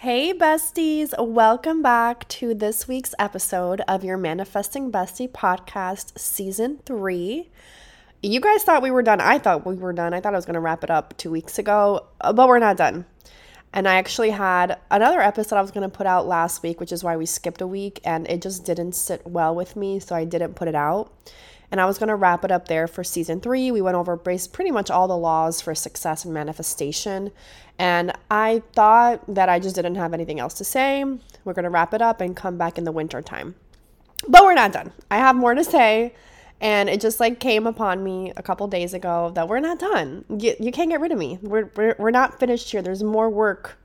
Hey, besties, welcome back to this week's episode of your Manifesting Bestie podcast, season three. You guys thought we were done. I thought we were done. I thought I was going to wrap it up two weeks ago, uh, but we're not done. And I actually had another episode I was going to put out last week, which is why we skipped a week, and it just didn't sit well with me, so I didn't put it out. And I was going to wrap it up there for season three. We went over pretty much all the laws for success and manifestation. And I thought that I just didn't have anything else to say. We're going to wrap it up and come back in the winter time. But we're not done. I have more to say. And it just like came upon me a couple days ago that we're not done. You, you can't get rid of me. We're, we're, we're not finished here. There's more work.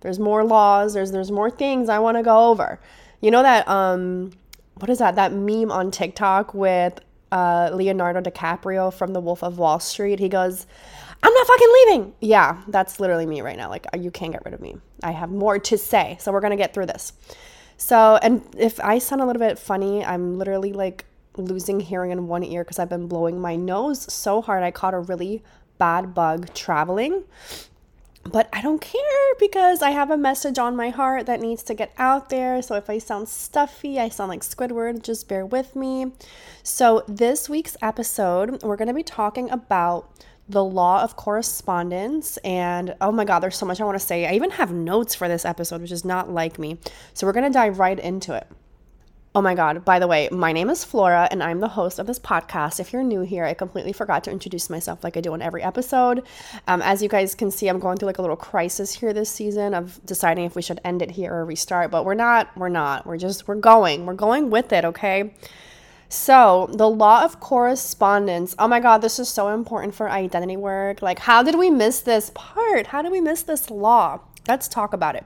There's more laws. There's there's more things I want to go over. You know that um what is that that meme on TikTok with uh, Leonardo DiCaprio from The Wolf of Wall Street. He goes, I'm not fucking leaving. Yeah, that's literally me right now. Like, uh, you can't get rid of me. I have more to say. So, we're going to get through this. So, and if I sound a little bit funny, I'm literally like losing hearing in one ear because I've been blowing my nose so hard. I caught a really bad bug traveling. But I don't care because I have a message on my heart that needs to get out there. So if I sound stuffy, I sound like Squidward, just bear with me. So, this week's episode, we're going to be talking about the law of correspondence. And oh my God, there's so much I want to say. I even have notes for this episode, which is not like me. So, we're going to dive right into it. Oh my God, by the way, my name is Flora and I'm the host of this podcast. If you're new here, I completely forgot to introduce myself like I do on every episode. Um, as you guys can see, I'm going through like a little crisis here this season of deciding if we should end it here or restart, but we're not, we're not. We're just, we're going, we're going with it, okay? So, the law of correspondence. Oh my God, this is so important for identity work. Like, how did we miss this part? How did we miss this law? Let's talk about it.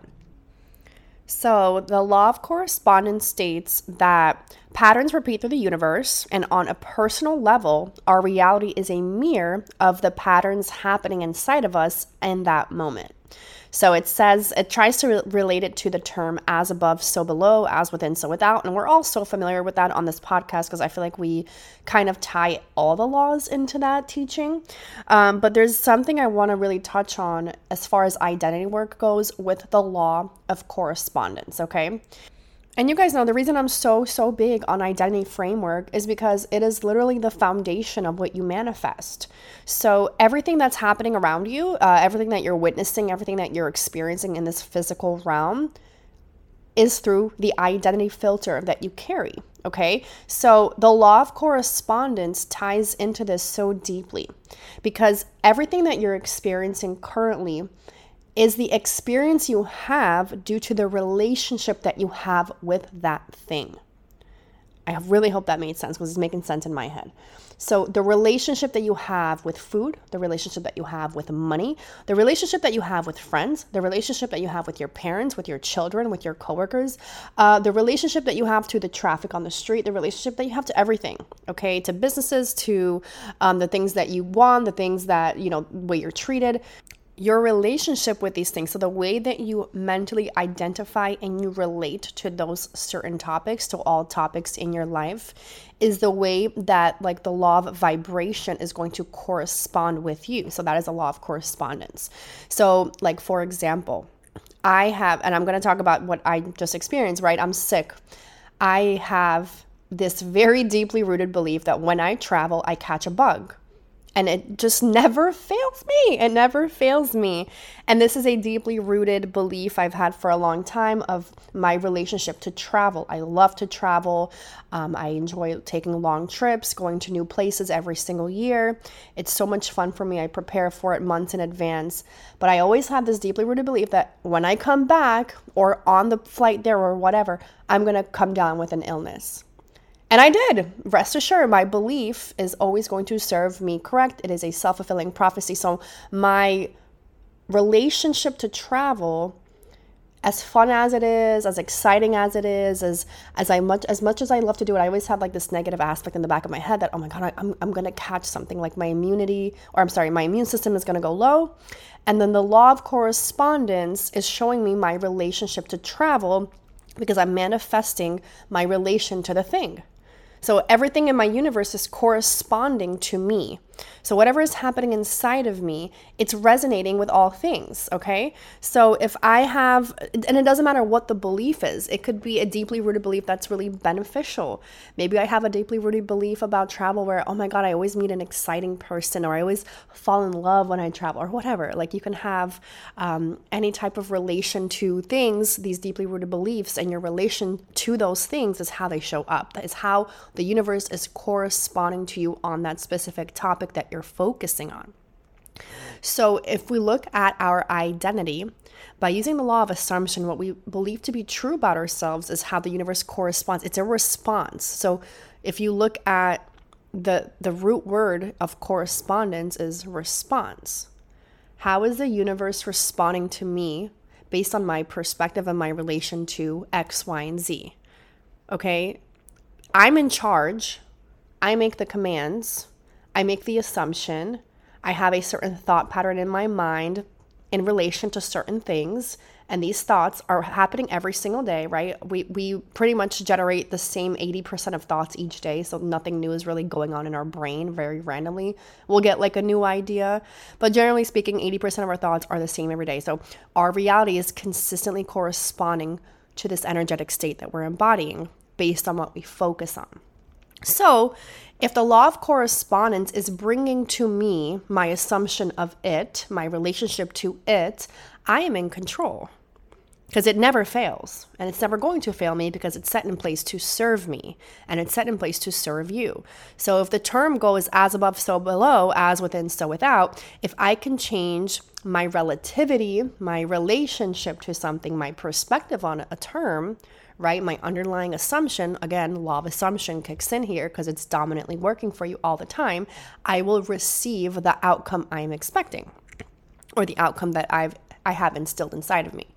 So, the law of correspondence states that patterns repeat through the universe, and on a personal level, our reality is a mirror of the patterns happening inside of us in that moment. So it says, it tries to re- relate it to the term as above, so below, as within, so without. And we're all so familiar with that on this podcast because I feel like we kind of tie all the laws into that teaching. Um, but there's something I want to really touch on as far as identity work goes with the law of correspondence, okay? And you guys know the reason I'm so, so big on identity framework is because it is literally the foundation of what you manifest. So, everything that's happening around you, uh, everything that you're witnessing, everything that you're experiencing in this physical realm is through the identity filter that you carry. Okay. So, the law of correspondence ties into this so deeply because everything that you're experiencing currently is the experience you have due to the relationship that you have with that thing. I really hope that made sense because it's making sense in my head. So, the relationship that you have with food, the relationship that you have with money, the relationship that you have with friends, the relationship that you have with your parents, with your children, with your coworkers, uh, the relationship that you have to the traffic on the street, the relationship that you have to everything, okay, to businesses, to um, the things that you want, the things that, you know, way you're treated your relationship with these things. So, the way that you mentally identify and you relate to those certain topics, to all topics in your life, is the way that, like, the law of vibration is going to correspond with you. So, that is a law of correspondence. So, like, for example, I have, and I'm going to talk about what I just experienced, right? I'm sick. I have this very deeply rooted belief that when I travel, I catch a bug and it just never fails me. It never fails me. And this is a deeply rooted belief I've had for a long time of my relationship to travel. I love to travel. Um, I enjoy taking long trips, going to new places every single year. It's so much fun for me. I prepare for it months in advance. But I always had this deeply rooted belief that when I come back or on the flight there or whatever, I'm going to come down with an illness. And I did. Rest assured, my belief is always going to serve me correct. It is a self fulfilling prophecy. So, my relationship to travel, as fun as it is, as exciting as it is, as as I much as much as I love to do it, I always have like this negative aspect in the back of my head that oh my god, I, I'm I'm gonna catch something like my immunity, or I'm sorry, my immune system is gonna go low, and then the law of correspondence is showing me my relationship to travel because I'm manifesting my relation to the thing. So everything in my universe is corresponding to me. So, whatever is happening inside of me, it's resonating with all things, okay? So, if I have, and it doesn't matter what the belief is, it could be a deeply rooted belief that's really beneficial. Maybe I have a deeply rooted belief about travel where, oh my God, I always meet an exciting person, or I always fall in love when I travel, or whatever. Like, you can have um, any type of relation to things, these deeply rooted beliefs, and your relation to those things is how they show up. That is how the universe is corresponding to you on that specific topic that you're focusing on. So, if we look at our identity, by using the law of assumption, what we believe to be true about ourselves is how the universe corresponds. It's a response. So, if you look at the the root word of correspondence is response. How is the universe responding to me based on my perspective and my relation to X, Y, and Z? Okay? I'm in charge. I make the commands. I make the assumption, I have a certain thought pattern in my mind in relation to certain things and these thoughts are happening every single day right? We we pretty much generate the same 80% of thoughts each day so nothing new is really going on in our brain very randomly. We'll get like a new idea but generally speaking 80% of our thoughts are the same every day. So our reality is consistently corresponding to this energetic state that we're embodying based on what we focus on so, if the law of correspondence is bringing to me my assumption of it, my relationship to it, I am in control because it never fails and it's never going to fail me because it's set in place to serve me and it's set in place to serve you. So if the term goes as above, so below, as within, so without, if I can change my relativity, my relationship to something, my perspective on a term, right? My underlying assumption, again, law of assumption kicks in here because it's dominantly working for you all the time. I will receive the outcome I'm expecting or the outcome that I've I have instilled inside of me.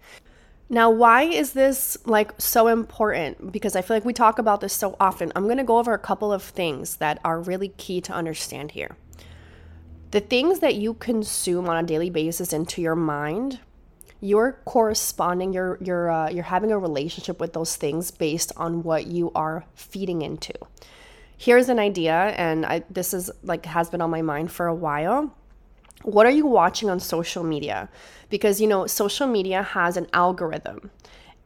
Now, why is this like so important? Because I feel like we talk about this so often. I'm going to go over a couple of things that are really key to understand here. The things that you consume on a daily basis into your mind you're corresponding you're you're uh, you're having a relationship with those things based on what you are feeding into here's an idea and I, this is like has been on my mind for a while what are you watching on social media because you know social media has an algorithm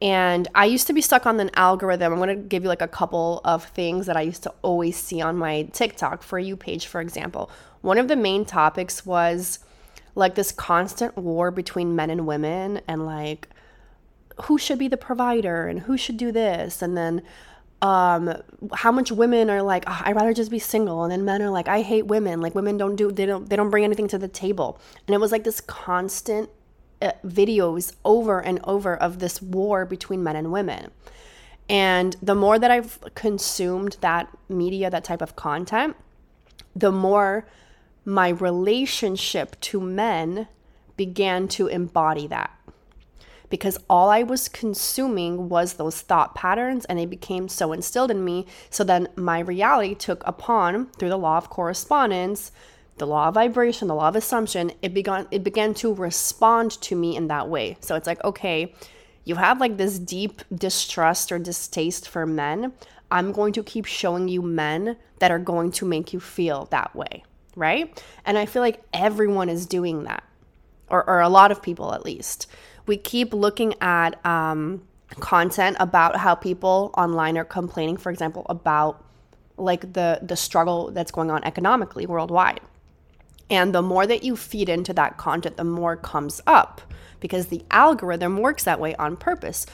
and I used to be stuck on an algorithm. I'm going to give you like a couple of things that I used to always see on my TikTok for you page, for example. One of the main topics was like this constant war between men and women and like who should be the provider and who should do this? And then um, how much women are like oh, i'd rather just be single. And then men are like i hate women. Like women don't do they don't they don't bring anything to the table. And it was like this constant uh, videos over and over of this war between men and women. And the more that i've consumed that media that type of content the more my relationship to men began to embody that because all I was consuming was those thought patterns and they became so instilled in me. So then my reality took upon through the law of correspondence, the law of vibration, the law of assumption, it began it began to respond to me in that way. So it's like, okay, you have like this deep distrust or distaste for men. I'm going to keep showing you men that are going to make you feel that way right? And I feel like everyone is doing that, or, or a lot of people at least. We keep looking at um, content about how people online are complaining, for example, about like the the struggle that's going on economically worldwide. And the more that you feed into that content, the more comes up because the algorithm works that way on purpose.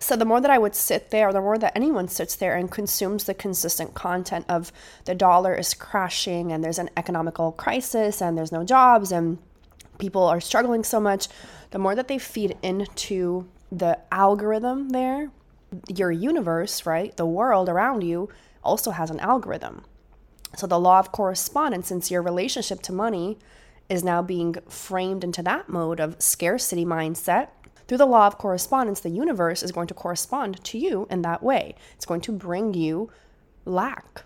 So the more that I would sit there, the more that anyone sits there and consumes the consistent content of the dollar is crashing and there's an economical crisis and there's no jobs and people are struggling so much, the more that they feed into the algorithm there, your universe, right? The world around you also has an algorithm. So the law of correspondence, since your relationship to money is now being framed into that mode of scarcity mindset, through the law of correspondence, the universe is going to correspond to you in that way. It's going to bring you lack.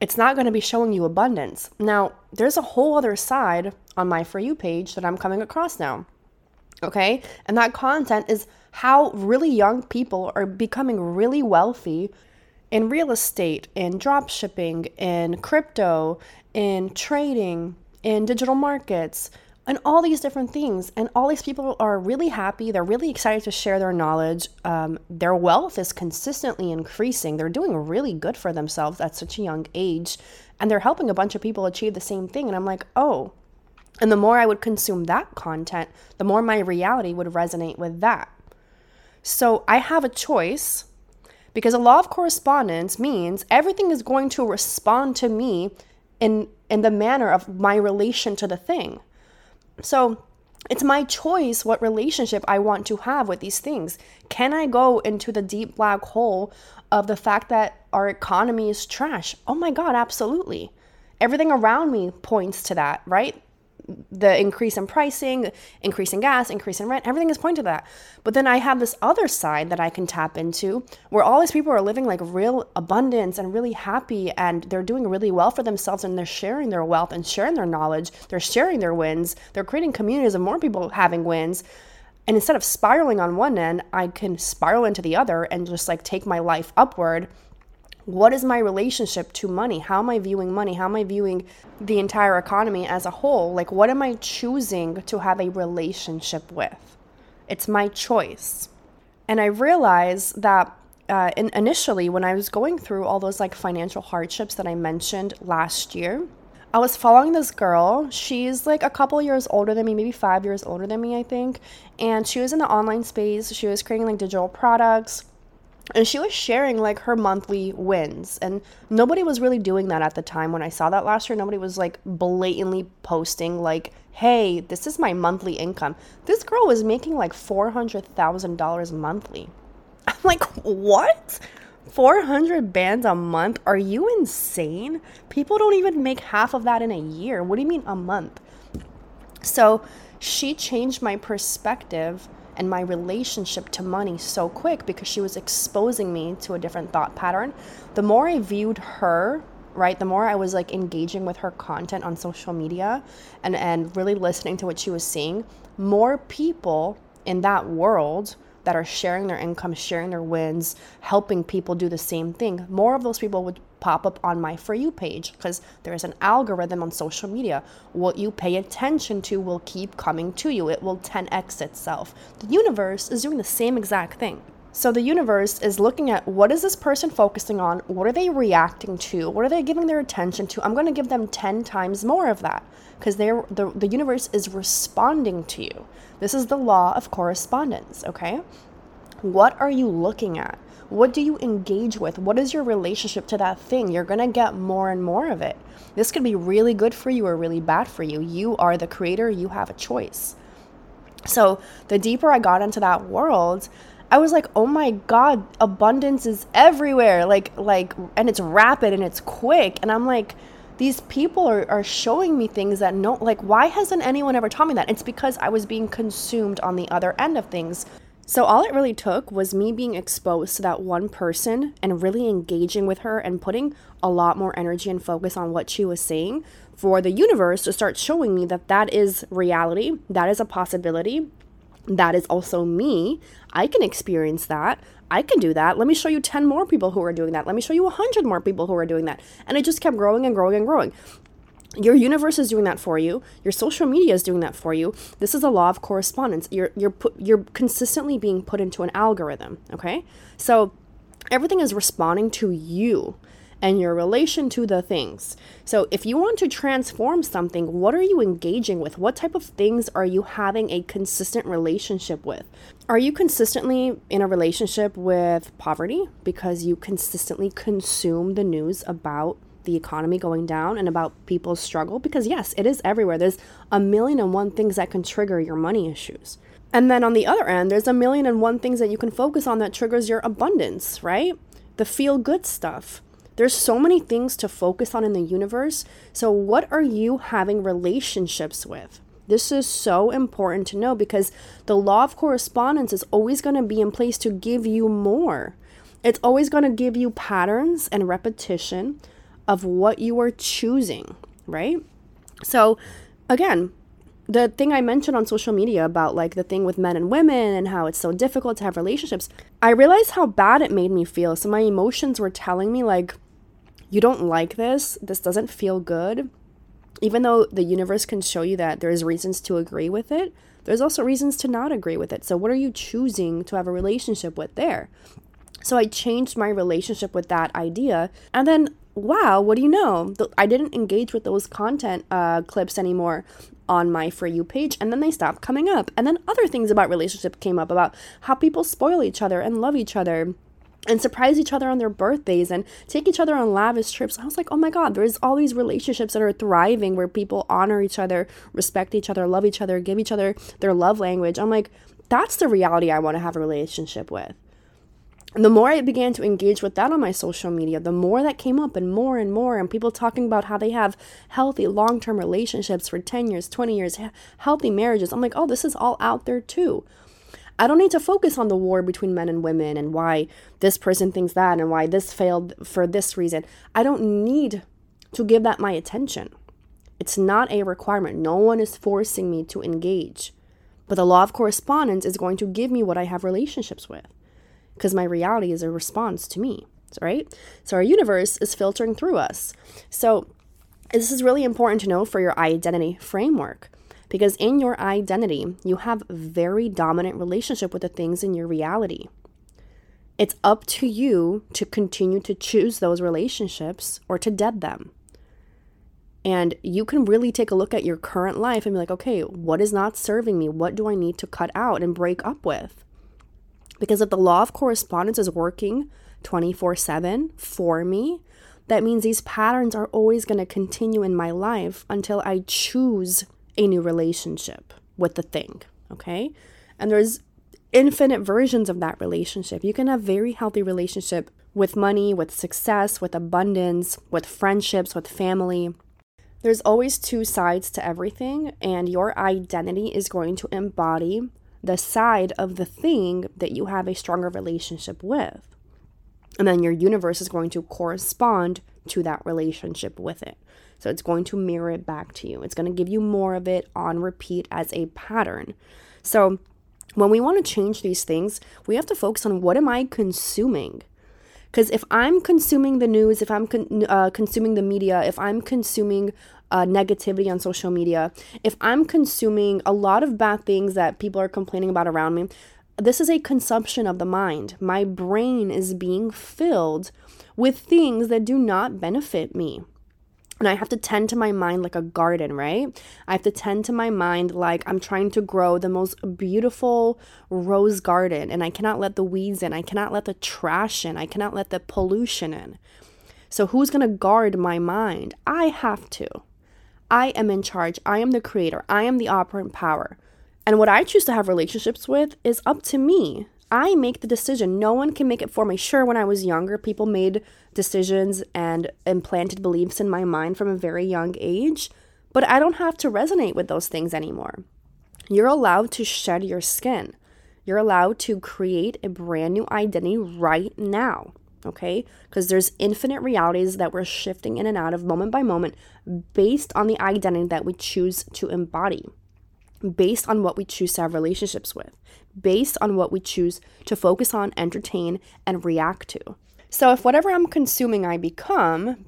It's not going to be showing you abundance. Now, there's a whole other side on my For You page that I'm coming across now. Okay? And that content is how really young people are becoming really wealthy in real estate, in drop shipping, in crypto, in trading, in digital markets, and all these different things. And all these people are really happy. They're really excited to share their knowledge. Um, their wealth is consistently increasing. They're doing really good for themselves at such a young age. And they're helping a bunch of people achieve the same thing. And I'm like, oh. And the more I would consume that content, the more my reality would resonate with that. So I have a choice because a law of correspondence means everything is going to respond to me in in the manner of my relation to the thing. So it's my choice what relationship I want to have with these things. Can I go into the deep black hole of the fact that our economy is trash? Oh my God, absolutely. Everything around me points to that, right? The increase in pricing, increase in gas, increase in rent, everything is pointing to that. But then I have this other side that I can tap into where all these people are living like real abundance and really happy and they're doing really well for themselves and they're sharing their wealth and sharing their knowledge, they're sharing their wins, they're creating communities of more people having wins. And instead of spiraling on one end, I can spiral into the other and just like take my life upward what is my relationship to money? How am I viewing money? How am I viewing the entire economy as a whole? Like, what am I choosing to have a relationship with? It's my choice. And I realized that uh, in, initially, when I was going through all those like financial hardships that I mentioned last year, I was following this girl. She's like a couple years older than me, maybe five years older than me, I think. And she was in the online space. She was creating like digital products and she was sharing like her monthly wins. And nobody was really doing that at the time. When i saw that last year nobody was like blatantly posting like hey this is my monthly income. This girl was making like $400000 monthly. I'm like what? 400 bands a month? Are you insane? People don't even make half of that in a year. What do you mean a month? So she changed my perspective and my relationship to money so quick because she was exposing me to a different thought pattern. The more I viewed her, right, the more I was like engaging with her content on social media and, and really listening to what she was seeing, more people in that world that are sharing their income, sharing their wins, helping people do the same thing, more of those people would pop up on my For You page because there's an algorithm on social media. What you pay attention to will keep coming to you, it will 10x itself. The universe is doing the same exact thing. So the universe is looking at what is this person focusing on? What are they reacting to? What are they giving their attention to? I'm going to give them 10 times more of that because the, the universe is responding to you. This is the law of correspondence, okay? What are you looking at? What do you engage with? What is your relationship to that thing? You're going to get more and more of it. This could be really good for you or really bad for you. You are the creator, you have a choice. So, the deeper I got into that world, I was like, "Oh my god, abundance is everywhere." Like like and it's rapid and it's quick. And I'm like, these people are, are showing me things that no like why hasn't anyone ever taught me that? It's because I was being consumed on the other end of things. So, all it really took was me being exposed to that one person and really engaging with her and putting a lot more energy and focus on what she was saying for the universe to start showing me that that is reality, that is a possibility, that is also me. I can experience that. I can do that. Let me show you 10 more people who are doing that. Let me show you 100 more people who are doing that. And it just kept growing and growing and growing. Your universe is doing that for you. Your social media is doing that for you. This is a law of correspondence. You're you're put, you're consistently being put into an algorithm, okay? So everything is responding to you and your relation to the things. So if you want to transform something, what are you engaging with? What type of things are you having a consistent relationship with? Are you consistently in a relationship with poverty because you consistently consume the news about the economy going down and about people's struggle because yes, it is everywhere. There's a million and one things that can trigger your money issues. And then on the other end, there's a million and one things that you can focus on that triggers your abundance, right? The feel good stuff. There's so many things to focus on in the universe. So, what are you having relationships with? This is so important to know because the law of correspondence is always going to be in place to give you more. It's always going to give you patterns and repetition of what you are choosing, right? So, again, the thing I mentioned on social media about like the thing with men and women and how it's so difficult to have relationships, I realized how bad it made me feel. So, my emotions were telling me, like, you don't like this, this doesn't feel good. even though the universe can show you that there's reasons to agree with it, there's also reasons to not agree with it. So, what are you choosing to have a relationship with there? So, I changed my relationship with that idea. And then, wow, what do you know? I didn't engage with those content uh, clips anymore on my For You page, and then they stopped coming up. And then other things about relationship came up about how people spoil each other and love each other and surprise each other on their birthdays and take each other on lavish trips. I was like, oh my God, there's all these relationships that are thriving where people honor each other, respect each other, love each other, give each other their love language. I'm like, that's the reality I want to have a relationship with. And the more I began to engage with that on my social media, the more that came up and more and more, and people talking about how they have healthy long term relationships for 10 years, 20 years, healthy marriages. I'm like, oh, this is all out there too. I don't need to focus on the war between men and women and why this person thinks that and why this failed for this reason. I don't need to give that my attention. It's not a requirement. No one is forcing me to engage. But the law of correspondence is going to give me what I have relationships with because my reality is a response to me, right? So our universe is filtering through us. So this is really important to know for your identity framework because in your identity, you have very dominant relationship with the things in your reality. It's up to you to continue to choose those relationships or to dead them. And you can really take a look at your current life and be like, okay, what is not serving me? What do I need to cut out and break up with? Because if the law of correspondence is working 24 7 for me, that means these patterns are always going to continue in my life until I choose a new relationship with the thing, okay? And there's infinite versions of that relationship. You can have very healthy relationship with money, with success, with abundance, with friendships, with family. There's always two sides to everything, and your identity is going to embody the side of the thing that you have a stronger relationship with. And then your universe is going to correspond to that relationship with it. So it's going to mirror it back to you. It's going to give you more of it on repeat as a pattern. So when we want to change these things, we have to focus on what am I consuming? Because if I'm consuming the news, if I'm con- uh, consuming the media, if I'm consuming uh, negativity on social media, if I'm consuming a lot of bad things that people are complaining about around me, this is a consumption of the mind. My brain is being filled with things that do not benefit me. And I have to tend to my mind like a garden, right? I have to tend to my mind like I'm trying to grow the most beautiful rose garden, and I cannot let the weeds in. I cannot let the trash in. I cannot let the pollution in. So, who's going to guard my mind? I have to. I am in charge. I am the creator. I am the operant power. And what I choose to have relationships with is up to me. I make the decision. No one can make it for me. Sure, when I was younger, people made decisions and implanted beliefs in my mind from a very young age, but I don't have to resonate with those things anymore. You're allowed to shed your skin. You're allowed to create a brand new identity right now, okay? Because there's infinite realities that we're shifting in and out of moment by moment based on the identity that we choose to embody based on what we choose to have relationships with, based on what we choose to focus on, entertain, and react to. So, if whatever I'm consuming I become,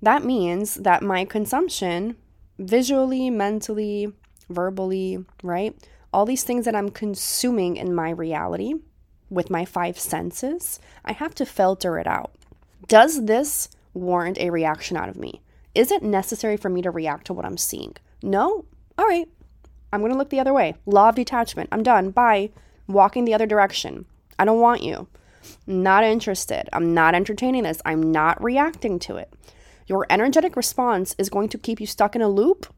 that means that my consumption, visually, mentally, verbally, right? All these things that I'm consuming in my reality with my five senses, I have to filter it out. Does this warrant a reaction out of me? Is it necessary for me to react to what I'm seeing? No? All right, I'm going to look the other way. Law of detachment. I'm done. Bye. Walking the other direction. I don't want you. Not interested. I'm not entertaining this. I'm not reacting to it. Your energetic response is going to keep you stuck in a loop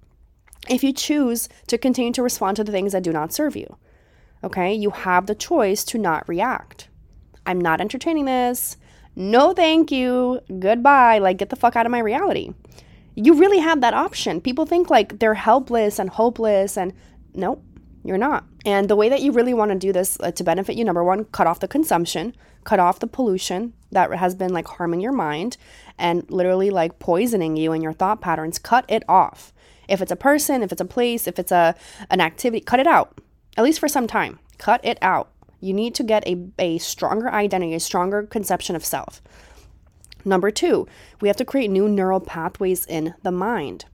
if you choose to continue to respond to the things that do not serve you. Okay? You have the choice to not react. I'm not entertaining this. No, thank you. Goodbye. Like, get the fuck out of my reality you really have that option. People think like they're helpless and hopeless, and nope, you're not. And the way that you really want to do this uh, to benefit you, number one, cut off the consumption, cut off the pollution that has been like harming your mind and literally like poisoning you and your thought patterns. Cut it off. If it's a person, if it's a place, if it's a an activity, cut it out. At least for some time. Cut it out. You need to get a, a stronger identity, a stronger conception of self. Number two, we have to create new neural pathways in the mind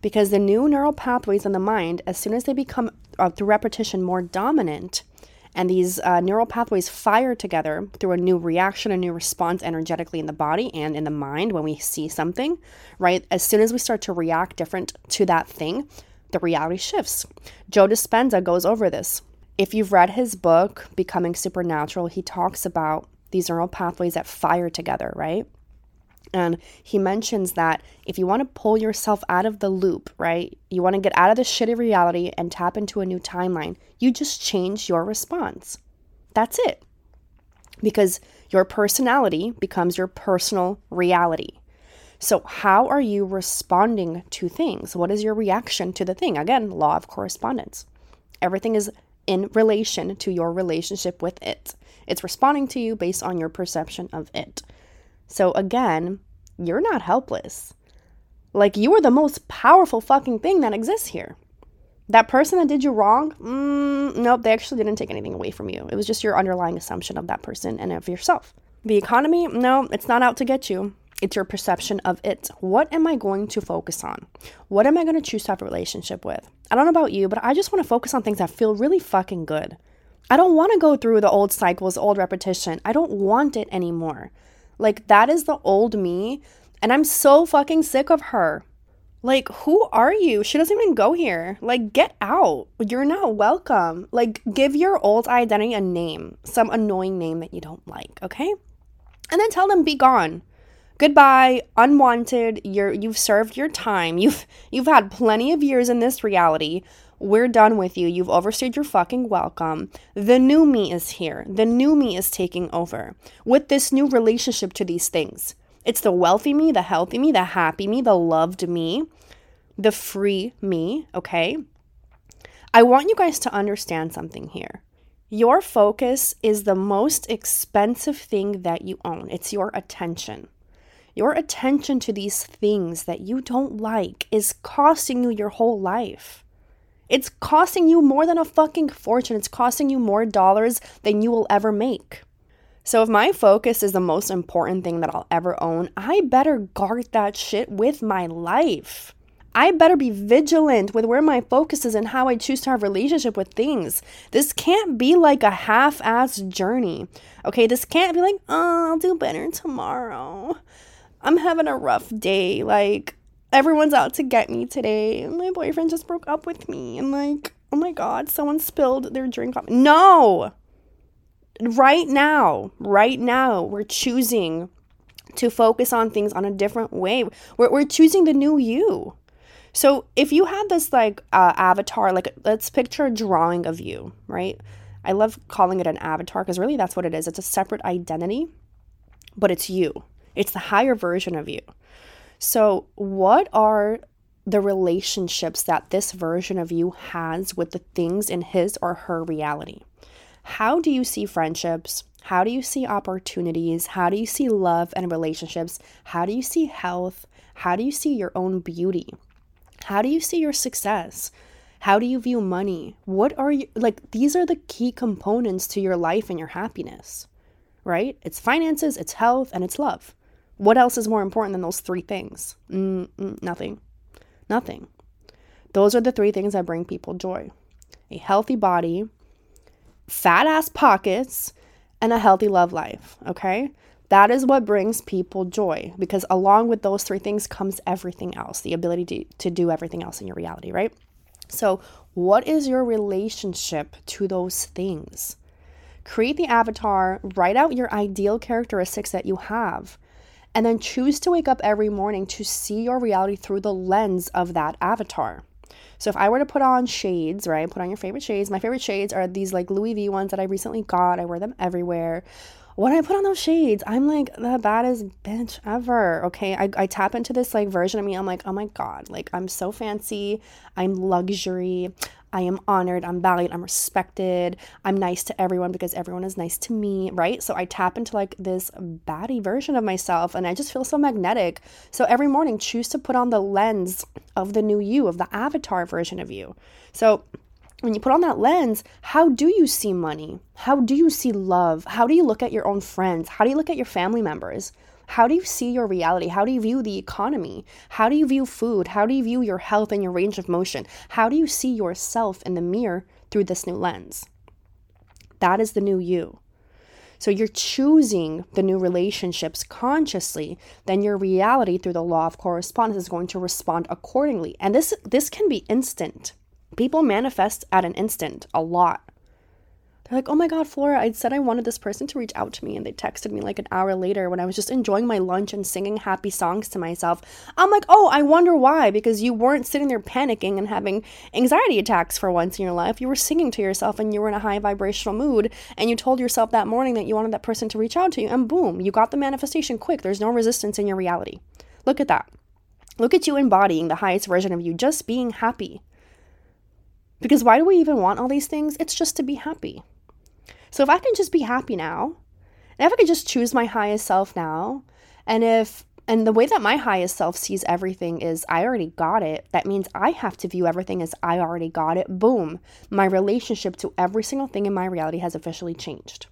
because the new neural pathways in the mind, as soon as they become uh, through repetition more dominant, and these uh, neural pathways fire together through a new reaction, a new response energetically in the body and in the mind when we see something, right? As soon as we start to react different to that thing, the reality shifts. Joe Dispenza goes over this. If you've read his book, Becoming Supernatural, he talks about these neural pathways that fire together, right? And he mentions that if you want to pull yourself out of the loop, right? You want to get out of the shitty reality and tap into a new timeline, you just change your response. That's it. Because your personality becomes your personal reality. So, how are you responding to things? What is your reaction to the thing? Again, law of correspondence. Everything is in relation to your relationship with it. It's responding to you based on your perception of it. So again, you're not helpless. Like you are the most powerful fucking thing that exists here. That person that did you wrong, mm, nope, they actually didn't take anything away from you. It was just your underlying assumption of that person and of yourself. The economy, no, it's not out to get you. It's your perception of it. What am I going to focus on? What am I going to choose to have a relationship with? I don't know about you, but I just want to focus on things that feel really fucking good. I don't want to go through the old cycles, old repetition. I don't want it anymore. Like, that is the old me, and I'm so fucking sick of her. Like, who are you? She doesn't even go here. Like, get out. You're not welcome. Like, give your old identity a name, some annoying name that you don't like, okay? And then tell them be gone. Goodbye, unwanted. You're you've served your time. You've you've had plenty of years in this reality. We're done with you. You've overstayed your fucking welcome. The new me is here. The new me is taking over with this new relationship to these things. It's the wealthy me, the healthy me, the happy me, the loved me, the free me, okay? I want you guys to understand something here. Your focus is the most expensive thing that you own, it's your attention. Your attention to these things that you don't like is costing you your whole life. It's costing you more than a fucking fortune. It's costing you more dollars than you will ever make. So, if my focus is the most important thing that I'll ever own, I better guard that shit with my life. I better be vigilant with where my focus is and how I choose to have relationship with things. This can't be like a half-ass journey. Okay, this can't be like, "Oh, I'll do better tomorrow." I'm having a rough day. Like everyone's out to get me today. My boyfriend just broke up with me. And like, oh my God, someone spilled their drink on me. No! Right now, right now, we're choosing to focus on things on a different way. We're, we're choosing the new you. So if you had this like uh, avatar, like let's picture a drawing of you, right? I love calling it an avatar because really that's what it is. It's a separate identity, but it's you. It's the higher version of you. So, what are the relationships that this version of you has with the things in his or her reality? How do you see friendships? How do you see opportunities? How do you see love and relationships? How do you see health? How do you see your own beauty? How do you see your success? How do you view money? What are you like? These are the key components to your life and your happiness, right? It's finances, it's health, and it's love. What else is more important than those three things? Mm, mm, nothing. Nothing. Those are the three things that bring people joy a healthy body, fat ass pockets, and a healthy love life. Okay? That is what brings people joy because along with those three things comes everything else the ability to, to do everything else in your reality, right? So, what is your relationship to those things? Create the avatar, write out your ideal characteristics that you have and then choose to wake up every morning to see your reality through the lens of that avatar. So if I were to put on shades, right, put on your favorite shades. My favorite shades are these like Louis V ones that I recently got. I wear them everywhere. When I put on those shades, I'm like the baddest bitch ever. Okay. I, I tap into this like version of me. I'm like, oh my God, like I'm so fancy. I'm luxury. I am honored, I'm valued, I'm respected, I'm nice to everyone because everyone is nice to me, right? So I tap into like this baddie version of myself and I just feel so magnetic. So every morning, choose to put on the lens of the new you, of the avatar version of you. So when you put on that lens, how do you see money? How do you see love? How do you look at your own friends? How do you look at your family members? How do you see your reality? How do you view the economy? How do you view food? How do you view your health and your range of motion? How do you see yourself in the mirror through this new lens? That is the new you. So you're choosing the new relationships consciously, then your reality through the law of correspondence is going to respond accordingly. And this this can be instant. People manifest at an instant a lot. They're like, oh my God, Flora, I said I wanted this person to reach out to me. And they texted me like an hour later when I was just enjoying my lunch and singing happy songs to myself. I'm like, oh, I wonder why. Because you weren't sitting there panicking and having anxiety attacks for once in your life. You were singing to yourself and you were in a high vibrational mood. And you told yourself that morning that you wanted that person to reach out to you. And boom, you got the manifestation quick. There's no resistance in your reality. Look at that. Look at you embodying the highest version of you, just being happy. Because why do we even want all these things? It's just to be happy. So if I can just be happy now, and if I can just choose my highest self now, and if and the way that my highest self sees everything is I already got it. That means I have to view everything as I already got it. Boom. My relationship to every single thing in my reality has officially changed.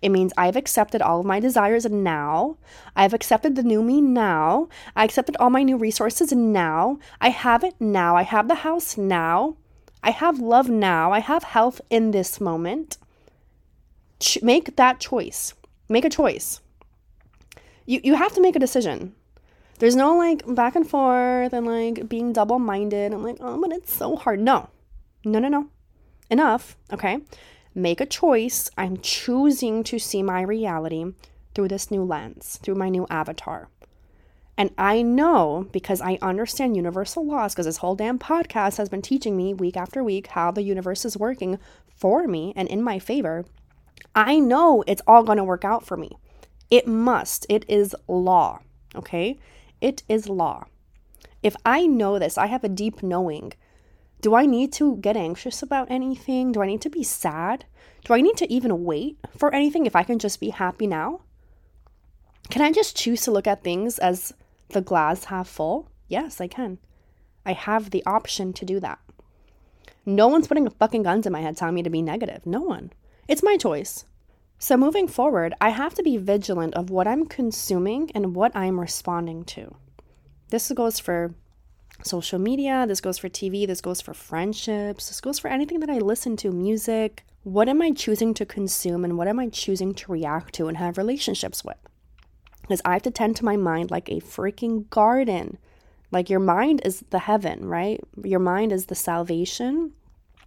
It means I've accepted all of my desires now. I've accepted the new me now. I accepted all my new resources now. I have it now. I have the house now. I have love now. I have health in this moment ch- make that choice. Make a choice. You you have to make a decision. There's no like back and forth and like being double minded and like, oh, but it's so hard. No, no, no, no. Enough. Okay. Make a choice. I'm choosing to see my reality through this new lens, through my new avatar. And I know because I understand universal laws, because this whole damn podcast has been teaching me week after week how the universe is working for me and in my favor. I know it's all going to work out for me. It must. It is law. Okay? It is law. If I know this, I have a deep knowing. Do I need to get anxious about anything? Do I need to be sad? Do I need to even wait for anything if I can just be happy now? Can I just choose to look at things as the glass half full? Yes, I can. I have the option to do that. No one's putting fucking guns in my head telling me to be negative. No one. It's my choice. So, moving forward, I have to be vigilant of what I'm consuming and what I'm responding to. This goes for social media, this goes for TV, this goes for friendships, this goes for anything that I listen to, music. What am I choosing to consume and what am I choosing to react to and have relationships with? Because I have to tend to my mind like a freaking garden. Like your mind is the heaven, right? Your mind is the salvation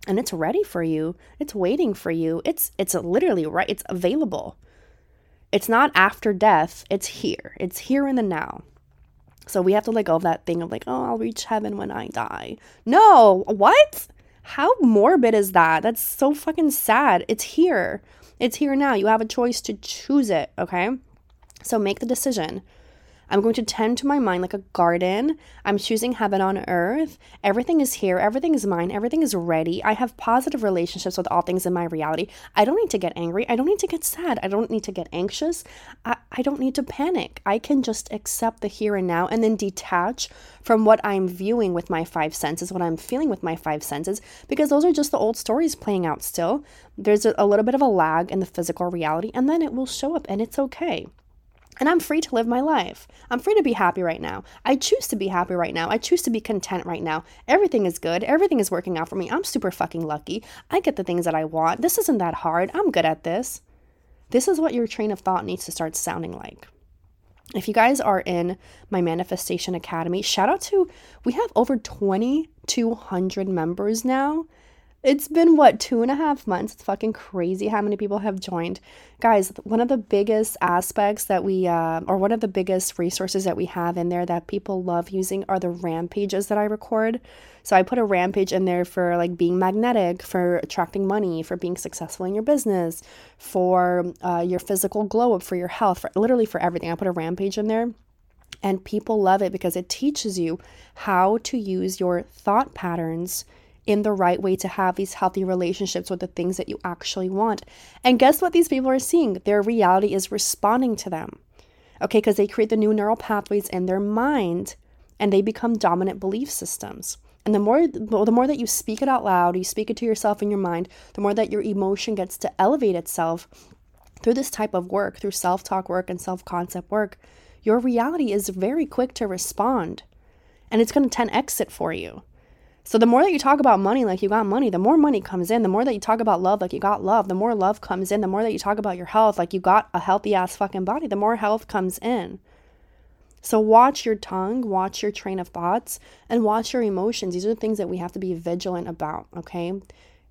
and it's ready for you. It's waiting for you. It's it's literally right. It's available. It's not after death. It's here. It's here in the now. So we have to let go of that thing of like, oh, I'll reach heaven when I die. No, what? How morbid is that? That's so fucking sad. It's here. It's here now. You have a choice to choose it, okay? So make the decision. I'm going to tend to my mind like a garden. I'm choosing heaven on earth. Everything is here. Everything is mine. Everything is ready. I have positive relationships with all things in my reality. I don't need to get angry. I don't need to get sad. I don't need to get anxious. I, I don't need to panic. I can just accept the here and now and then detach from what I'm viewing with my five senses, what I'm feeling with my five senses, because those are just the old stories playing out still. There's a, a little bit of a lag in the physical reality, and then it will show up, and it's okay. And I'm free to live my life. I'm free to be happy right now. I choose to be happy right now. I choose to be content right now. Everything is good. Everything is working out for me. I'm super fucking lucky. I get the things that I want. This isn't that hard. I'm good at this. This is what your train of thought needs to start sounding like. If you guys are in my Manifestation Academy, shout out to, we have over 2,200 members now. It's been what, two and a half months? It's fucking crazy how many people have joined. Guys, one of the biggest aspects that we, uh, or one of the biggest resources that we have in there that people love using are the rampages that I record. So I put a rampage in there for like being magnetic, for attracting money, for being successful in your business, for uh, your physical glow up, for your health, for literally for everything. I put a rampage in there. And people love it because it teaches you how to use your thought patterns in the right way to have these healthy relationships with the things that you actually want. And guess what these people are seeing? Their reality is responding to them. Okay, because they create the new neural pathways in their mind and they become dominant belief systems. And the more the more that you speak it out loud, you speak it to yourself in your mind, the more that your emotion gets to elevate itself through this type of work, through self talk work and self concept work, your reality is very quick to respond and it's going to 10x it for you. So the more that you talk about money like you got money, the more money comes in. The more that you talk about love like you got love, the more love comes in. The more that you talk about your health like you got a healthy ass fucking body, the more health comes in. So watch your tongue, watch your train of thoughts, and watch your emotions. These are the things that we have to be vigilant about, okay?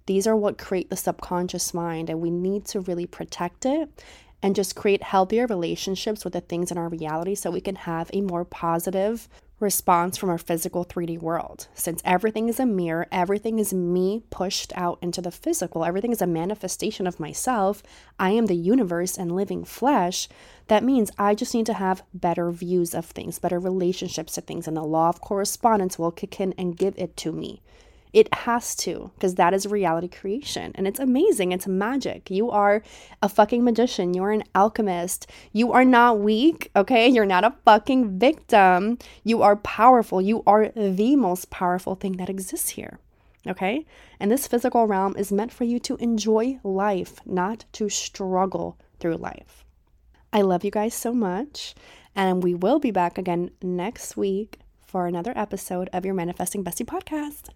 These are what create the subconscious mind, and we need to really protect it and just create healthier relationships with the things in our reality so we can have a more positive response from our physical 3D world. Since everything is a mirror, everything is me pushed out into the physical, everything is a manifestation of myself. I am the universe and living flesh. That means I just need to have better views of things, better relationships to things, and the law of correspondence will kick in and give it to me. It has to, because that is reality creation. And it's amazing. It's magic. You are a fucking magician. You're an alchemist. You are not weak, okay? You're not a fucking victim. You are powerful. You are the most powerful thing that exists here, okay? And this physical realm is meant for you to enjoy life, not to struggle through life. I love you guys so much. And we will be back again next week for another episode of your Manifesting Bestie podcast.